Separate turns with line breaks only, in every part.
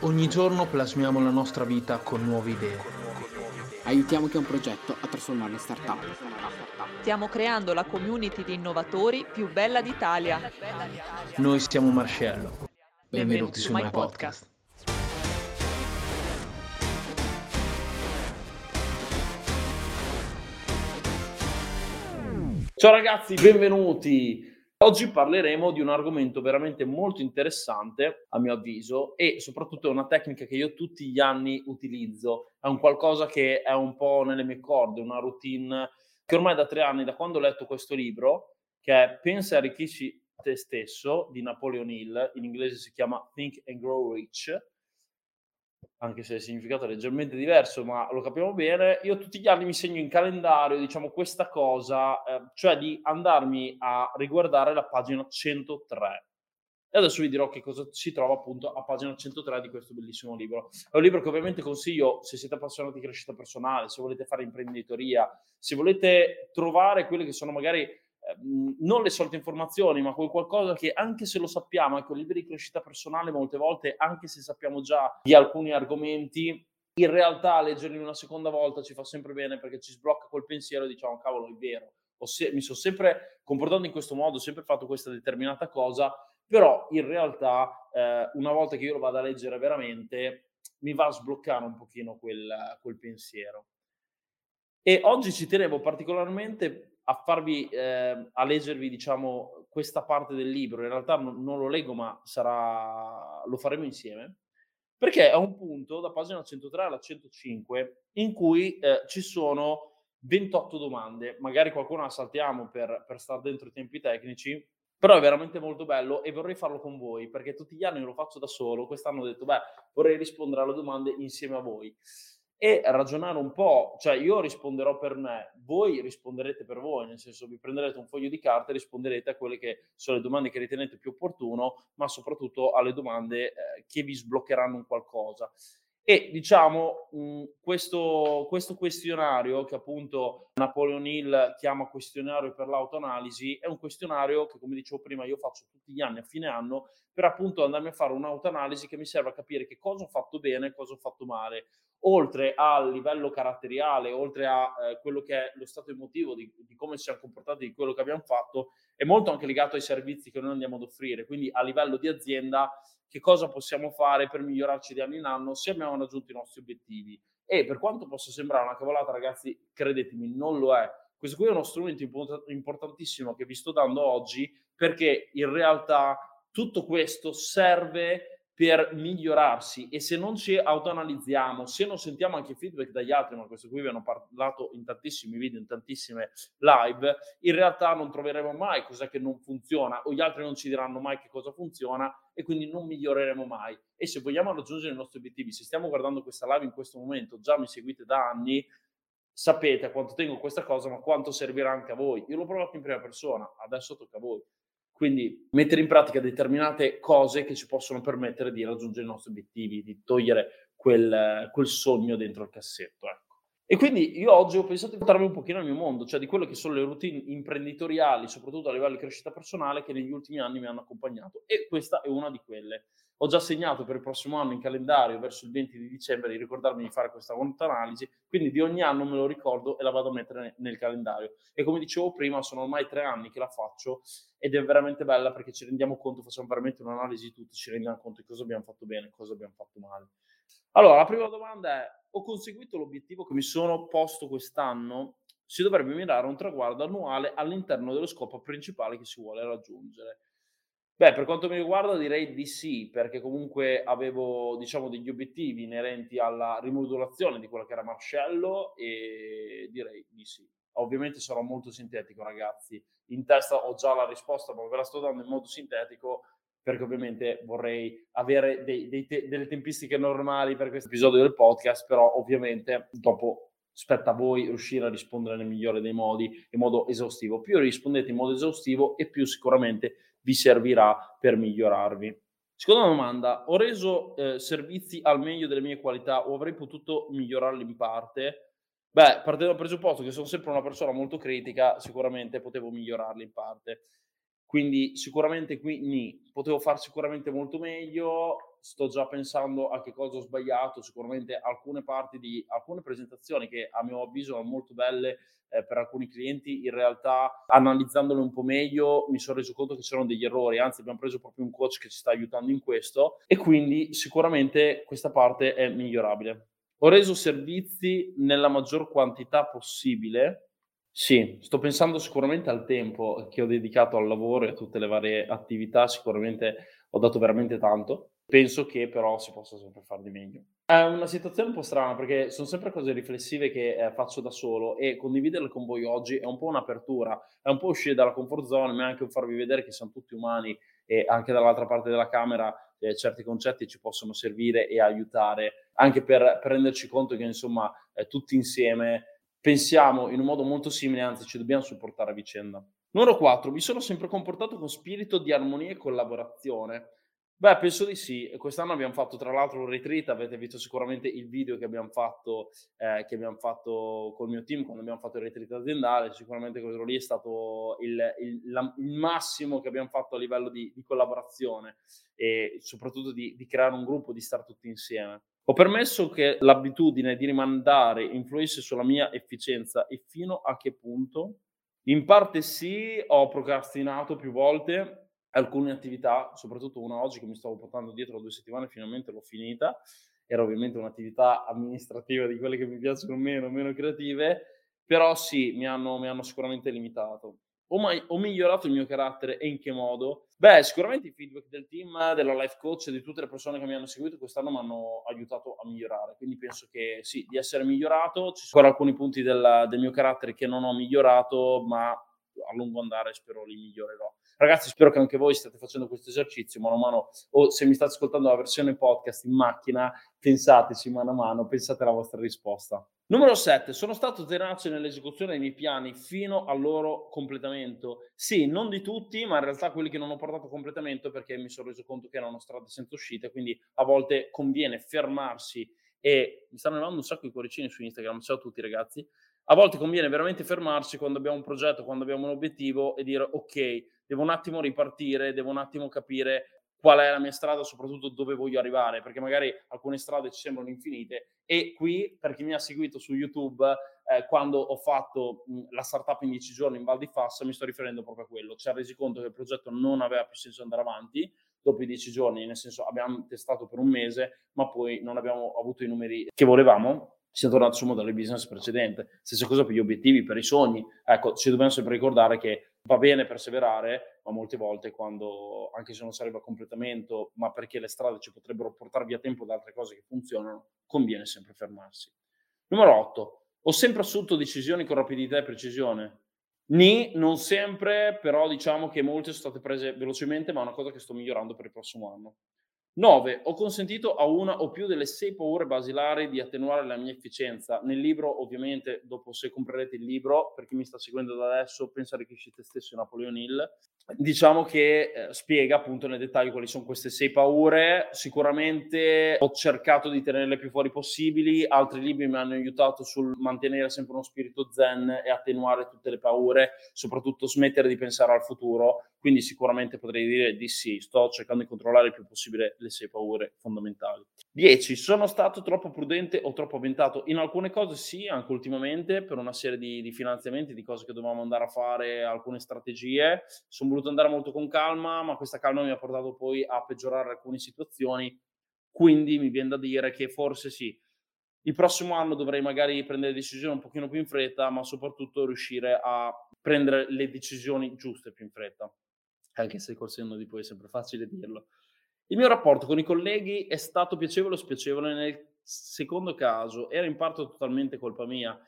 Ogni giorno plasmiamo la nostra vita con nuove idee.
Aiutiamo chi ha un progetto a trasformarlo in startup.
Stiamo creando la community di innovatori più bella d'Italia.
Noi siamo Marcello. Benvenuti,
Benvenuti
su My Podcast.
Ciao ragazzi, benvenuti. Oggi parleremo di un argomento veramente molto interessante, a mio avviso, e soprattutto è una tecnica che io tutti gli anni utilizzo. È un qualcosa che è un po' nelle mie corde, una routine che ormai da tre anni, da quando ho letto questo libro, che è Pensa e arricchisci te stesso di Napoleon Hill, in inglese si chiama Think and Grow Rich, anche se il significato è leggermente diverso, ma lo capiamo bene. Io tutti gli anni mi segno in calendario, diciamo, questa cosa, eh, cioè di andarmi a riguardare la pagina 103. E adesso vi dirò che cosa si trova appunto a pagina 103 di questo bellissimo libro. È un libro che ovviamente consiglio se siete appassionati di crescita personale, se volete fare imprenditoria, se volete trovare quelle che sono magari non le solite informazioni, ma quel qualcosa che anche se lo sappiamo, ecco, libri di crescita personale molte volte, anche se sappiamo già di alcuni argomenti, in realtà leggerli una seconda volta ci fa sempre bene perché ci sblocca quel pensiero e diciamo, cavolo, è vero, se- mi sono sempre comportato in questo modo, ho sempre fatto questa determinata cosa, però in realtà eh, una volta che io lo vado a leggere veramente, mi va a sbloccare un pochino quel, quel pensiero. E oggi ci tenevo particolarmente a farvi, eh, a leggervi, diciamo, questa parte del libro. In realtà non, non lo leggo, ma sarà, lo faremo insieme. Perché è un punto, da pagina 103 alla 105, in cui eh, ci sono 28 domande. Magari qualcuno la saltiamo per, per stare dentro i tempi tecnici, però è veramente molto bello e vorrei farlo con voi, perché tutti gli anni lo faccio da solo. Quest'anno ho detto, beh, vorrei rispondere alle domande insieme a voi e ragionare un po', cioè io risponderò per me, voi risponderete per voi, nel senso vi prenderete un foglio di carta e risponderete a quelle che sono le domande che ritenete più opportuno, ma soprattutto alle domande eh, che vi sbloccheranno un qualcosa. E diciamo, mh, questo, questo questionario che appunto Napoleon Hill chiama questionario per l'autoanalisi, è un questionario che, come dicevo prima, io faccio tutti gli anni a fine anno per appunto andarmi a fare un'autoanalisi che mi serve a capire che cosa ho fatto bene e cosa ho fatto male oltre al livello caratteriale, oltre a eh, quello che è lo stato emotivo di, di, come ci siamo comportati, di quello che abbiamo fatto, è molto anche legato ai servizi che noi andiamo ad offrire. Quindi a livello di azienda, che cosa possiamo fare per migliorarci di anno in anno se abbiamo raggiunto i nostri obiettivi. E per quanto possa sembrare una cavolata, ragazzi, credetemi, non lo è. Questo qui è uno strumento importantissimo che vi sto dando oggi perché in realtà tutto questo serve per migliorarsi e se non ci autoanalizziamo, se non sentiamo anche feedback dagli altri, ma questo qui vi hanno parlato in tantissimi video, in tantissime live, in realtà non troveremo mai cosa che non funziona o gli altri non ci diranno mai che cosa funziona e quindi non miglioreremo mai. E se vogliamo raggiungere i nostri obiettivi, se stiamo guardando questa live in questo momento, già mi seguite da anni, sapete a quanto tengo questa cosa, ma quanto servirà anche a voi. Io l'ho provato in prima persona, adesso tocca a voi. Quindi mettere in pratica determinate cose che ci possono permettere di raggiungere i nostri obiettivi, di togliere quel, quel sogno dentro il cassetto. Ecco. E quindi io oggi ho pensato di portarmi un pochino al mio mondo, cioè di quelle che sono le routine imprenditoriali, soprattutto a livello di crescita personale, che negli ultimi anni mi hanno accompagnato. E questa è una di quelle. Ho già segnato per il prossimo anno in calendario, verso il 20 di dicembre, di ricordarmi di fare questa analisi, quindi di ogni anno me lo ricordo e la vado a mettere nel calendario. E come dicevo prima, sono ormai tre anni che la faccio ed è veramente bella perché ci rendiamo conto, facciamo veramente un'analisi di tutto, ci rendiamo conto di cosa abbiamo fatto bene e cosa abbiamo fatto male. Allora, la prima domanda è, ho conseguito l'obiettivo che mi sono posto quest'anno? Si dovrebbe mirare un traguardo annuale all'interno dello scopo principale che si vuole raggiungere. Beh, per quanto mi riguarda direi di sì, perché comunque avevo, diciamo, degli obiettivi inerenti alla rimodulazione di quello che era Marcello e direi di sì. Ovviamente sarò molto sintetico, ragazzi. In testa ho già la risposta, ma ve la sto dando in modo sintetico perché ovviamente vorrei avere dei, dei te- delle tempistiche normali per questo episodio del podcast, però ovviamente dopo spetta a voi riuscire a rispondere nel migliore dei modi, in modo esaustivo. Più rispondete in modo esaustivo e più sicuramente vi servirà per migliorarvi. Seconda domanda, ho reso eh, servizi al meglio delle mie qualità o avrei potuto migliorarli in parte? Beh, partendo dal presupposto che sono sempre una persona molto critica, sicuramente potevo migliorarli in parte. Quindi sicuramente qui potevo fare sicuramente molto meglio, sto già pensando a che cosa ho sbagliato, sicuramente alcune parti di alcune presentazioni che a mio avviso erano molto belle eh, per alcuni clienti, in realtà analizzandole un po' meglio mi sono reso conto che c'erano degli errori, anzi abbiamo preso proprio un coach che ci sta aiutando in questo e quindi sicuramente questa parte è migliorabile. Ho reso servizi nella maggior quantità possibile, sì, sto pensando sicuramente al tempo che ho dedicato al lavoro e a tutte le varie attività, sicuramente ho dato veramente tanto. Penso che però si possa sempre fare di meglio. È una situazione un po' strana perché sono sempre cose riflessive che eh, faccio da solo e condividerle con voi oggi è un po' un'apertura, è un po' uscire dalla comfort zone, ma è anche farvi vedere che siamo tutti umani e anche dall'altra parte della camera eh, certi concetti ci possono servire e aiutare, anche per, per renderci conto che insomma eh, tutti insieme pensiamo in un modo molto simile, anzi ci dobbiamo supportare a vicenda. Numero 4. Mi sono sempre comportato con spirito di armonia e collaborazione. Beh, penso di sì. Quest'anno abbiamo fatto tra l'altro un retreat, avete visto sicuramente il video che abbiamo fatto, eh, che abbiamo fatto col mio team quando abbiamo fatto il retreat aziendale. Sicuramente quello lì è stato il, il, la, il massimo che abbiamo fatto a livello di, di collaborazione e soprattutto di, di creare un gruppo, di stare tutti insieme. Ho permesso che l'abitudine di rimandare influisse sulla mia efficienza e fino a che punto? In parte sì, ho procrastinato più volte alcune attività, soprattutto una oggi che mi stavo portando dietro due settimane, finalmente l'ho finita. Era ovviamente un'attività amministrativa di quelle che mi piacciono meno, meno creative, però sì, mi hanno, mi hanno sicuramente limitato. Ho, mai, ho migliorato il mio carattere e in che modo? Beh, sicuramente i feedback del team, della life coach e di tutte le persone che mi hanno seguito quest'anno mi hanno aiutato a migliorare. Quindi penso che sì, di essere migliorato. Ci sono ancora alcuni punti del, del mio carattere che non ho migliorato, ma a lungo andare spero li migliorerò. Ragazzi, spero che anche voi stiate facendo questo esercizio mano a mano o se mi state ascoltando la versione podcast in macchina, pensateci mano a mano, pensate alla vostra risposta. Numero 7. Sono stato tenace nell'esecuzione dei miei piani fino al loro completamento. Sì, non di tutti, ma in realtà quelli che non ho portato a completamento perché mi sono reso conto che erano strade senza uscita, quindi a volte conviene fermarsi e mi stanno arrivando un sacco di cuoricini su Instagram. Ciao a tutti ragazzi. A volte conviene veramente fermarsi quando abbiamo un progetto, quando abbiamo un obiettivo e dire ok, devo un attimo ripartire, devo un attimo capire qual è la mia strada, soprattutto dove voglio arrivare, perché magari alcune strade ci sembrano infinite e qui, per chi mi ha seguito su YouTube, eh, quando ho fatto mh, la startup in dieci giorni in Val di Fassa, mi sto riferendo proprio a quello. Ci ha resi conto che il progetto non aveva più senso andare avanti dopo i dieci giorni, nel senso abbiamo testato per un mese, ma poi non abbiamo avuto i numeri che volevamo siamo tornati sul modello di business precedente. Stessa cosa per gli obiettivi, per i sogni. Ecco, ci dobbiamo sempre ricordare che va bene perseverare, ma molte volte quando, anche se non sarebbe a completamento, ma perché le strade ci potrebbero portare via tempo da altre cose che funzionano, conviene sempre fermarsi. Numero 8. Ho sempre assunto decisioni con rapidità e precisione. Ni, non sempre, però diciamo che molte sono state prese velocemente, ma è una cosa che sto migliorando per il prossimo anno. 9. Ho consentito a una o più delle sei paure basilari di attenuare la mia efficienza. Nel libro, ovviamente, dopo se comprerete il libro, per chi mi sta seguendo da adesso, pensa a Rikishi te stesso Napoleon Hill, diciamo che eh, spiega appunto nel dettaglio quali sono queste sei paure. Sicuramente ho cercato di tenerle più fuori possibili, altri libri mi hanno aiutato sul mantenere sempre uno spirito zen e attenuare tutte le paure, soprattutto smettere di pensare al futuro. Quindi sicuramente potrei dire di sì, sto cercando di controllare il più possibile le sei paure fondamentali. 10. Sono stato troppo prudente o troppo avventato? In alcune cose sì, anche ultimamente, per una serie di, di finanziamenti, di cose che dovevamo andare a fare, alcune strategie. Sono voluto andare molto con calma, ma questa calma mi ha portato poi a peggiorare alcune situazioni. Quindi mi viene da dire che forse sì, il prossimo anno dovrei magari prendere decisioni un pochino più in fretta, ma soprattutto riuscire a prendere le decisioni giuste più in fretta. Anche se col senno di poi è sempre facile dirlo. Il mio rapporto con i colleghi è stato piacevole o spiacevole nel secondo caso, era in parte totalmente colpa mia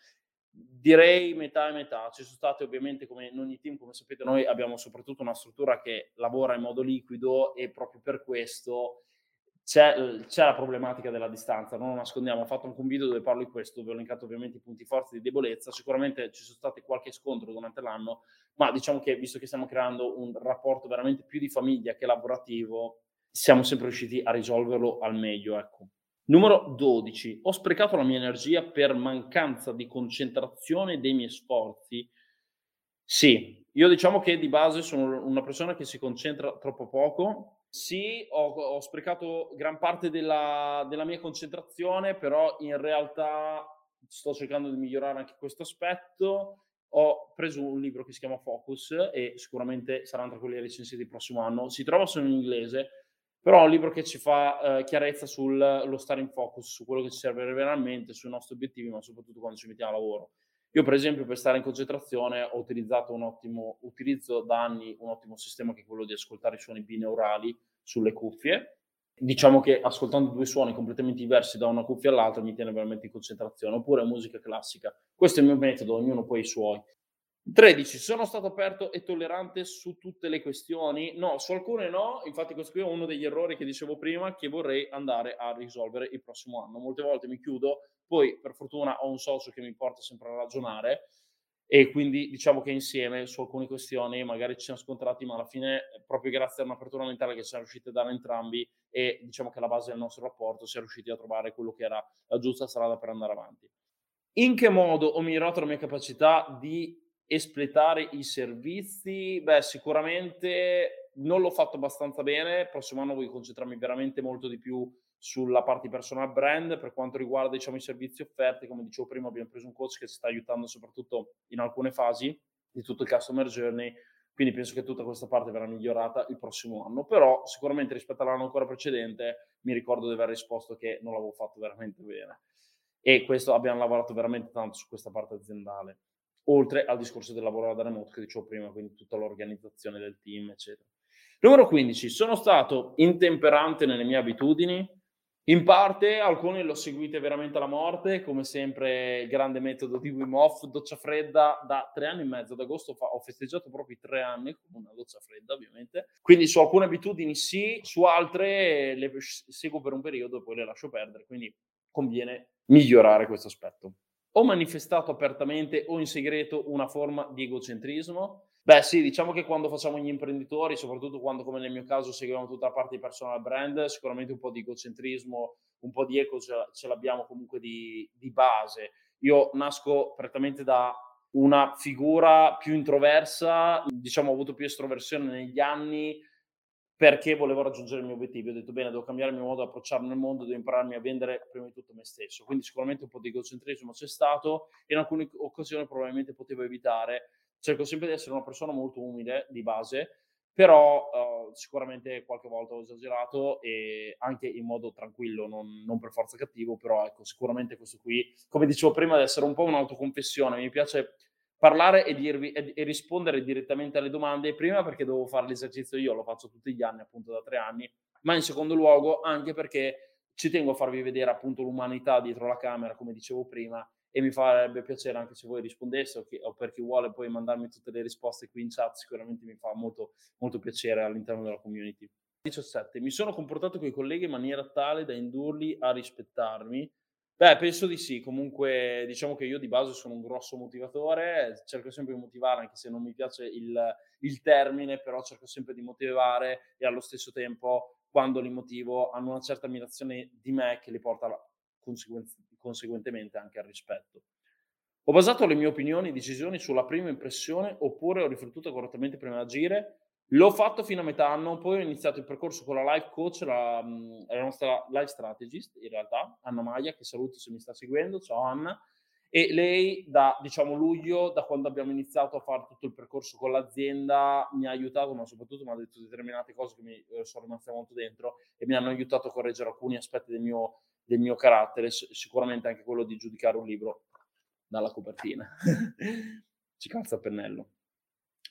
direi metà e metà. Ci sono state ovviamente come in ogni team, come sapete, noi abbiamo soprattutto una struttura che lavora in modo liquido e proprio per questo c'è, c'è la problematica della distanza, non lo nascondiamo. Ho fatto anche un video dove parlo di questo, dove ho elencato ovviamente i punti forti di debolezza. Sicuramente ci sono stati qualche scontro durante l'anno, ma diciamo che visto che stiamo creando un rapporto veramente più di famiglia che lavorativo, siamo sempre riusciti a risolverlo al meglio, ecco. Numero 12. Ho sprecato la mia energia per mancanza di concentrazione dei miei sforzi? Sì, Io diciamo che di base sono una persona che si concentra troppo poco. Sì, ho, ho sprecato gran parte della, della mia concentrazione, però in realtà sto cercando di migliorare anche questo aspetto. Ho preso un libro che si chiama Focus e sicuramente saranno tra quelli recensiti il prossimo anno. Si trova solo in inglese, però è un libro che ci fa eh, chiarezza sullo stare in focus, su quello che ci serve veramente, sui nostri obiettivi, ma soprattutto quando ci mettiamo a lavoro. Io, per esempio, per stare in concentrazione ho utilizzato un ottimo, utilizzo da anni un ottimo sistema che è quello di ascoltare i suoni binaurali sulle cuffie. Diciamo che ascoltando due suoni completamente diversi da una cuffia all'altra mi tiene veramente in concentrazione, oppure musica classica. Questo è il mio metodo, ognuno poi i suoi. 13. Sono stato aperto e tollerante su tutte le questioni? No, su alcune no. Infatti, questo qui è uno degli errori che dicevo prima che vorrei andare a risolvere il prossimo anno. Molte volte mi chiudo, poi per fortuna ho un socio che mi porta sempre a ragionare e quindi diciamo che insieme su alcune questioni magari ci siamo scontrati, ma alla fine proprio grazie a un'apertura mentale che siamo riusciti a dare entrambi e diciamo che alla base del nostro rapporto siamo riusciti a trovare quello che era la giusta strada per andare avanti. In che modo ho migliorato la mia capacità di espletare i servizi? Beh, sicuramente non l'ho fatto abbastanza bene. Il prossimo anno voglio concentrarmi veramente molto di più sulla parte personal brand per quanto riguarda diciamo, i servizi offerti. Come dicevo prima, abbiamo preso un coach che ci sta aiutando soprattutto in alcune fasi di tutto il customer journey. Quindi penso che tutta questa parte verrà migliorata il prossimo anno. Però sicuramente rispetto all'anno ancora precedente mi ricordo di aver risposto che non l'avevo fatto veramente bene. E questo abbiamo lavorato veramente tanto su questa parte aziendale oltre al discorso del lavoro da remoto che dicevo prima, quindi tutta l'organizzazione del team, eccetera. Numero 15, sono stato intemperante nelle mie abitudini, in parte alcune le ho seguite veramente alla morte, come sempre il grande metodo di Wim Hof, doccia fredda da tre anni e mezzo, ad agosto fa, ho festeggiato proprio i tre anni con una doccia fredda ovviamente, quindi su alcune abitudini sì, su altre le seguo per un periodo e poi le lascio perdere, quindi conviene migliorare questo aspetto ho manifestato apertamente o in segreto una forma di egocentrismo? Beh sì, diciamo che quando facciamo gli imprenditori, soprattutto quando come nel mio caso seguiamo tutta la parte di personal brand, sicuramente un po' di egocentrismo, un po' di eco ce, ce l'abbiamo comunque di, di base. Io nasco prettamente da una figura più introversa, diciamo ho avuto più estroversione negli anni, perché volevo raggiungere il mio obiettivo. Ho detto, bene, devo cambiare il mio modo di approcciarmi al mondo, devo impararmi a vendere prima di tutto me stesso. Quindi sicuramente un po' di egocentrismo c'è stato e in alcune occasioni probabilmente potevo evitare. Cerco sempre di essere una persona molto umile di base, però uh, sicuramente qualche volta ho esagerato e anche in modo tranquillo, non, non, per forza cattivo, però ecco, sicuramente questo qui, come dicevo prima, deve essere un po' un'autoconfessione. Mi piace parlare e, dirvi, e, e, rispondere direttamente alle domande, prima perché devo fare l'esercizio io, lo faccio tutti gli anni, appunto da tre anni, ma in secondo luogo anche perché ci tengo a farvi vedere appunto l'umanità dietro la camera, come dicevo prima, e mi farebbe piacere anche se voi rispondeste o, chi, o per chi vuole poi mandarmi tutte le risposte qui in chat, sicuramente mi fa molto, molto piacere all'interno della community. 17. Mi sono comportato con i colleghi in maniera tale da indurli a rispettarmi Beh, penso di sì. Comunque, diciamo che io di base sono un grosso motivatore, cerco sempre di motivare, anche se non mi piace il, il termine, però cerco sempre di motivare e allo stesso tempo, quando li motivo, hanno una certa ammirazione di me che li porta conseguentemente anche al rispetto. Ho basato le mie opinioni e decisioni sulla prima impressione oppure ho riflettuto correttamente prima di agire L'ho fatto fino a metà anno, poi ho iniziato il percorso con la life coach, la, la nostra life strategist in realtà, Anna Maia, che saluto se mi sta seguendo, ciao Anna, e lei da diciamo luglio, da quando abbiamo iniziato a fare tutto il percorso con l'azienda, mi ha aiutato, ma soprattutto mi ha detto determinate cose che mi eh, sono rimaste molto dentro e mi hanno aiutato a correggere alcuni aspetti del mio, del mio carattere, sicuramente anche quello di giudicare un libro dalla copertina. Ci calza a pennello.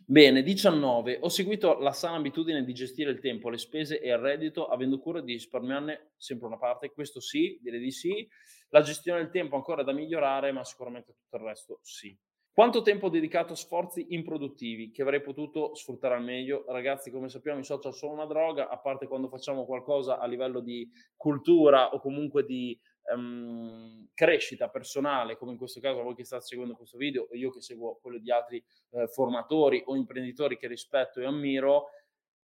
Bene, 19. Ho seguito la sana abitudine di gestire il tempo, le spese e il reddito, avendo cura di risparmiarne sempre una parte. Questo sì, direi di sì. La gestione del tempo ancora da migliorare, ma sicuramente tutto il resto sì. Quanto tempo ho dedicato a sforzi improduttivi che avrei potuto sfruttare al meglio? Ragazzi, come sappiamo, i social sono una droga, a parte quando facciamo qualcosa a livello di cultura o comunque di um, crescita personale, come in questo caso voi che state seguendo questo video o io che seguo quello di altri eh, formatori o imprenditori che rispetto e ammiro,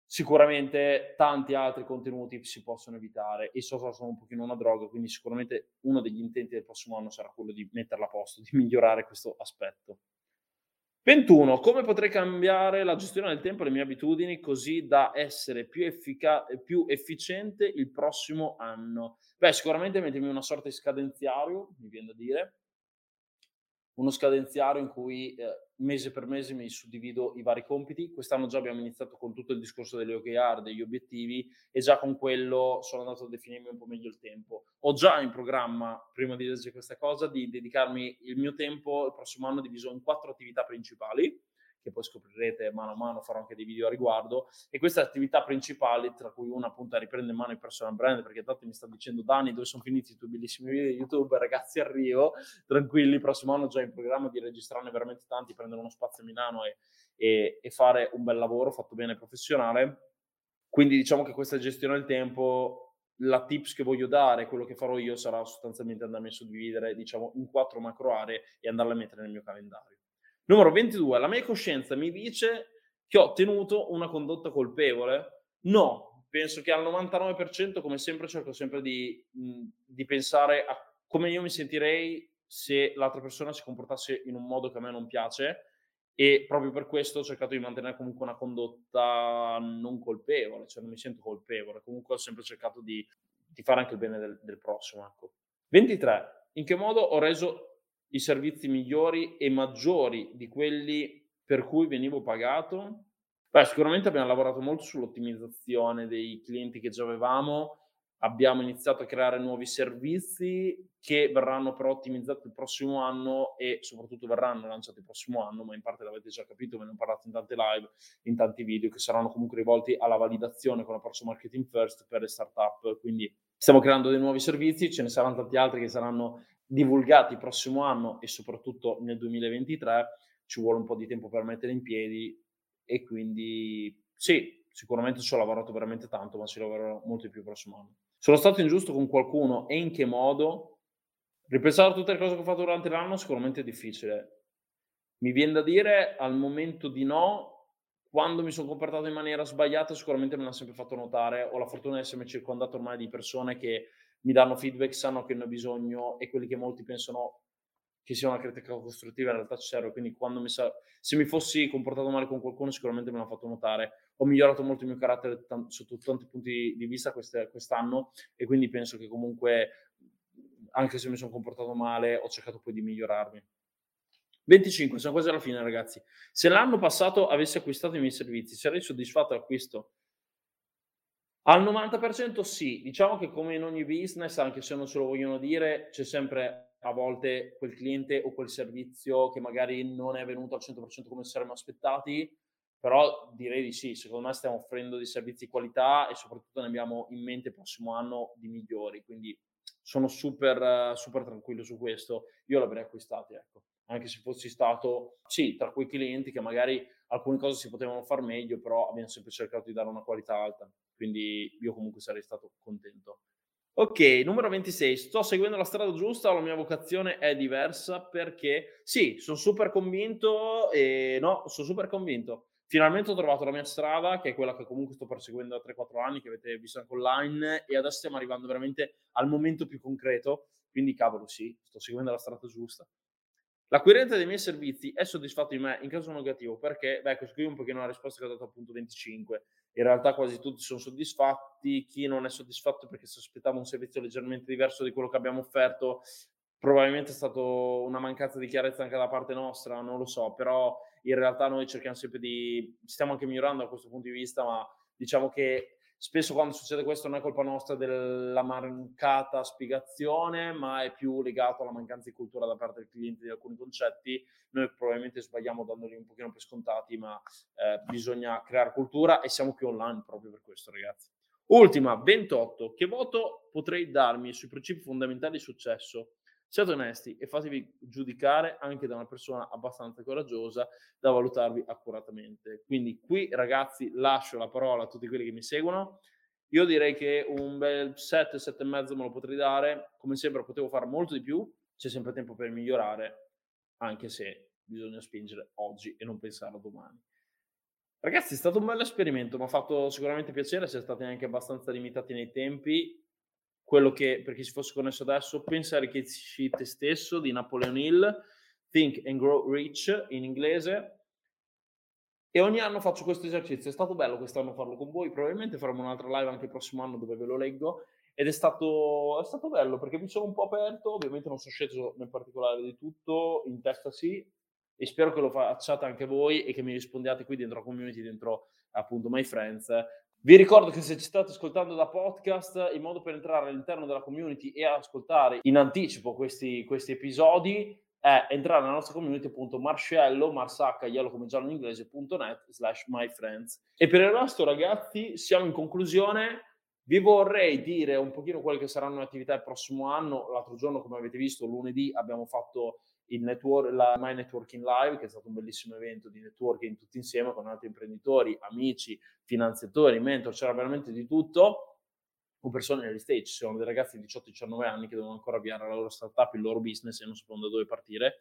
sicuramente tanti altri contenuti si possono evitare. I social sono un pochino una droga, quindi sicuramente uno degli intenti del prossimo anno sarà quello di metterla a posto, di migliorare questo aspetto. 21. Come potrei cambiare la gestione del tempo e le mie abitudini così da essere più, effica- più efficiente il prossimo anno? Beh, sicuramente mettermi una sorta di scadenziario, mi viene da dire, uno scadenziario in cui eh, mese per mese mi suddivido i vari compiti. Quest'anno già abbiamo iniziato con tutto il discorso delle OKR, degli obiettivi e già con quello sono andato a definirmi un po' meglio il tempo. Ho già in programma, prima di leggere questa cosa, di dedicarmi il mio tempo il prossimo anno diviso in quattro attività principali che poi scoprirete mano a mano, farò anche dei video a riguardo. E queste attività principali, tra cui una appunto a riprendere in mano il personal brand, perché tanto mi sta dicendo Dani dove sono finiti i tuoi bellissimi video di YouTube, ragazzi arrivo, tranquilli, il prossimo anno già in programma di registrarne veramente tanti, prendere uno spazio a Milano e, e, e fare un bel lavoro fatto bene professionale. Quindi diciamo che questa gestione del tempo la tips che voglio dare, quello che farò io sarà sostanzialmente andarmi a suddividere diciamo in quattro macro aree e andarle a mettere nel mio calendario. Numero 22. La mia coscienza mi dice che ho tenuto una condotta colpevole? No, penso che al 99%, come sempre, cerco sempre di, di pensare a come io mi sentirei se l'altra persona si comportasse in un modo che a me non piace e proprio per questo ho cercato di mantenere comunque una condotta non colpevole, cioè non mi sento colpevole, comunque ho sempre cercato di, di fare anche il bene del, del prossimo. Ecco. 23. In che modo ho reso i servizi migliori e maggiori di quelli per cui venivo pagato? Beh, sicuramente abbiamo lavorato molto sull'ottimizzazione dei clienti che già avevamo, abbiamo iniziato a creare nuovi servizi che verranno però ottimizzati il prossimo anno e soprattutto verranno lanciati il prossimo anno, ma in parte l'avete già capito, ve ne ho parlato in tante live, in tanti video che saranno comunque rivolti alla validazione con l'approccio marketing first per le startup. Quindi stiamo creando dei nuovi servizi, ce ne saranno tanti altri che saranno divulgati prossimo anno e soprattutto nel 2023 ci vuole un po' di tempo per mettere in piedi e quindi sì, sicuramente ci ho lavorato veramente tanto, ma ci lavorerò molto di più il prossimo anno. Sono stato ingiusto con qualcuno e in che modo? Ripensare a tutte le cose che ho fatto durante l'anno sicuramente è difficile. Mi viene da dire al momento di no, quando mi sono comportato in maniera sbagliata sicuramente me l'ha sempre fatto notare. Ho la fortuna di essermi circondato ormai di persone che mi danno feedback, sanno che ne ho bisogno e quelli che molti pensano che sia una critica costruttiva in realtà serve, quindi quando mi sa- se mi fossi comportato male con qualcuno sicuramente me l'ha fatto notare. Ho migliorato molto il mio carattere t- sotto tanti punti di vista queste- quest'anno e quindi penso che comunque anche se mi sono comportato male ho cercato poi di migliorarmi. 25, siamo quasi alla fine ragazzi. Se l'anno passato avessi acquistato i miei servizi, sarei soddisfatto dell'acquisto? Al 90% sì, diciamo che come in ogni business, anche se non ce lo vogliono dire, c'è sempre a volte quel cliente o quel servizio che magari non è venuto al 100% come saremmo aspettati, però direi di sì, secondo me stiamo offrendo dei servizi di qualità e soprattutto ne abbiamo in mente il prossimo anno di migliori, quindi sono super, super tranquillo su questo, io l'avrei acquistato, ecco, anche se fossi stato, sì, tra quei clienti che magari alcune cose si potevano far meglio, però abbiamo sempre cercato di dare una qualità alta quindi io comunque sarei stato contento. Ok, numero 26. Sto seguendo la strada giusta o la mia vocazione è diversa? Perché sì, sono super convinto e no, sono super convinto. Finalmente ho trovato la mia strada, che è quella che comunque sto perseguendo da 3-4 anni, che avete visto anche online, e adesso stiamo arrivando veramente al momento più concreto. Quindi, cavolo, sì, sto seguendo la strada giusta. L'acquirente dei miei servizi è soddisfatto di me in caso negativo perché, beh, questo qui è un pochino una risposta che ho dato appunto 25. In realtà quasi tutti sono soddisfatti, chi non è soddisfatto perché si aspettava un servizio leggermente diverso di quello che abbiamo offerto, probabilmente è stata una mancanza di chiarezza anche da parte nostra, non lo so, però in realtà noi cerchiamo sempre di, stiamo anche migliorando da questo punto di vista, ma diciamo che spesso quando succede questo non è colpa nostra della mancata spiegazione, ma è più legato alla mancanza di cultura da parte del cliente di alcuni concetti. Noi probabilmente sbagliamo dandoli un pochino per scontati, ma eh, bisogna creare cultura e siamo più online proprio per questo, ragazzi. Ultima, 28. Che voto potrei darmi sui principi fondamentali di successo? Siate onesti e fatevi giudicare anche da una persona abbastanza coraggiosa da valutarvi accuratamente. Quindi qui ragazzi lascio la parola a tutti quelli che mi seguono. Io direi che un bel 7, 7 e mezzo me lo potrei dare. Come sempre potevo fare molto di più, c'è sempre tempo per migliorare, anche se bisogna spingere oggi e non pensare a domani. Ragazzi, è stato un bel esperimento, mi ha fatto sicuramente piacere, siete stati anche abbastanza limitati nei tempi quello che, per chi si fosse connesso adesso, pensa a arricchisci te stesso di Napoleon Hill, Think and Grow Rich in inglese. E ogni anno faccio questo esercizio. È stato bello quest'anno farlo con voi. Probabilmente faremo un'altra live anche il prossimo anno dove ve lo leggo. Ed è stato, è stato bello perché mi sono un po' aperto. Ovviamente non sono sceso nel particolare di tutto, in testa sì. E spero che lo facciate anche voi e che mi rispondiate qui dentro la community, dentro appunto My Friends. Vi ricordo che se ci state ascoltando da podcast, il modo per entrare all'interno della community e ascoltare in anticipo questi, questi episodi è entrare nella nostra community appunto marscello, marsacca, yellow come giallo in inglese.net slash myfriends. E per il resto ragazzi siamo in conclusione, vi vorrei dire un pochino quelle che saranno le attività il prossimo anno. L'altro giorno come avete visto lunedì abbiamo fatto network, la My Networking Live che è stato un bellissimo evento di networking tutti insieme con altri imprenditori, amici, finanziatori, mentor, c'era veramente di tutto con persone negli stage, sono dei ragazzi di 18-19 anni che devono ancora avviare la loro startup, il loro business e non sapevano da dove partire.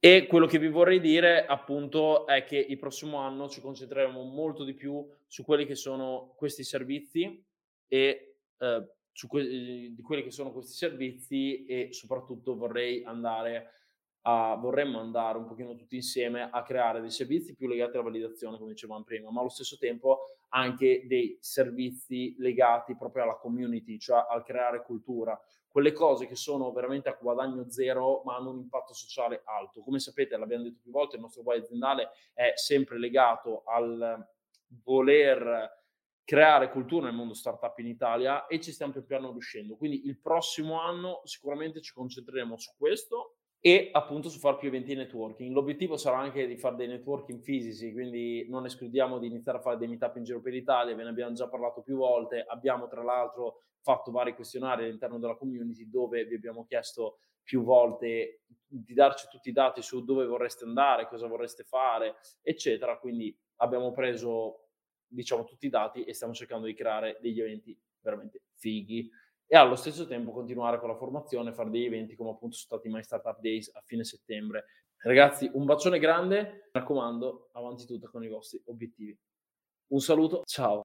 E quello che vi vorrei dire appunto è che il prossimo anno ci concentreremo molto di più su quelli che sono questi servizi e eh, su que- di quelli che sono questi servizi e soprattutto vorrei andare a, vorremmo andare un pochino tutti insieme a creare dei servizi più legati alla validazione, come dicevamo prima, ma allo stesso tempo anche dei servizi legati proprio alla community, cioè al creare cultura, quelle cose che sono veramente a guadagno zero ma hanno un impatto sociale alto. Come sapete, l'abbiamo detto più volte, il nostro guai aziendale è sempre legato al voler creare cultura nel mondo startup in Italia e ci stiamo pian piano riuscendo. Quindi il prossimo anno sicuramente ci concentreremo su questo e appunto su fare più eventi networking. L'obiettivo sarà anche di fare dei networking fisici, quindi non escludiamo di iniziare a fare dei meetup in giro per l'Italia, ve ne abbiamo già parlato più volte, abbiamo tra l'altro fatto vari questionari all'interno della community dove vi abbiamo chiesto più volte di darci tutti i dati su dove vorreste andare, cosa vorreste fare, eccetera, quindi abbiamo preso diciamo tutti i dati e stiamo cercando di creare degli eventi veramente fighi e allo stesso tempo continuare con la formazione, fare degli eventi come appunto sono stati My Startup Days a fine settembre. Ragazzi, un bacione grande, mi raccomando, avanti tutta con i vostri obiettivi. Un saluto, ciao!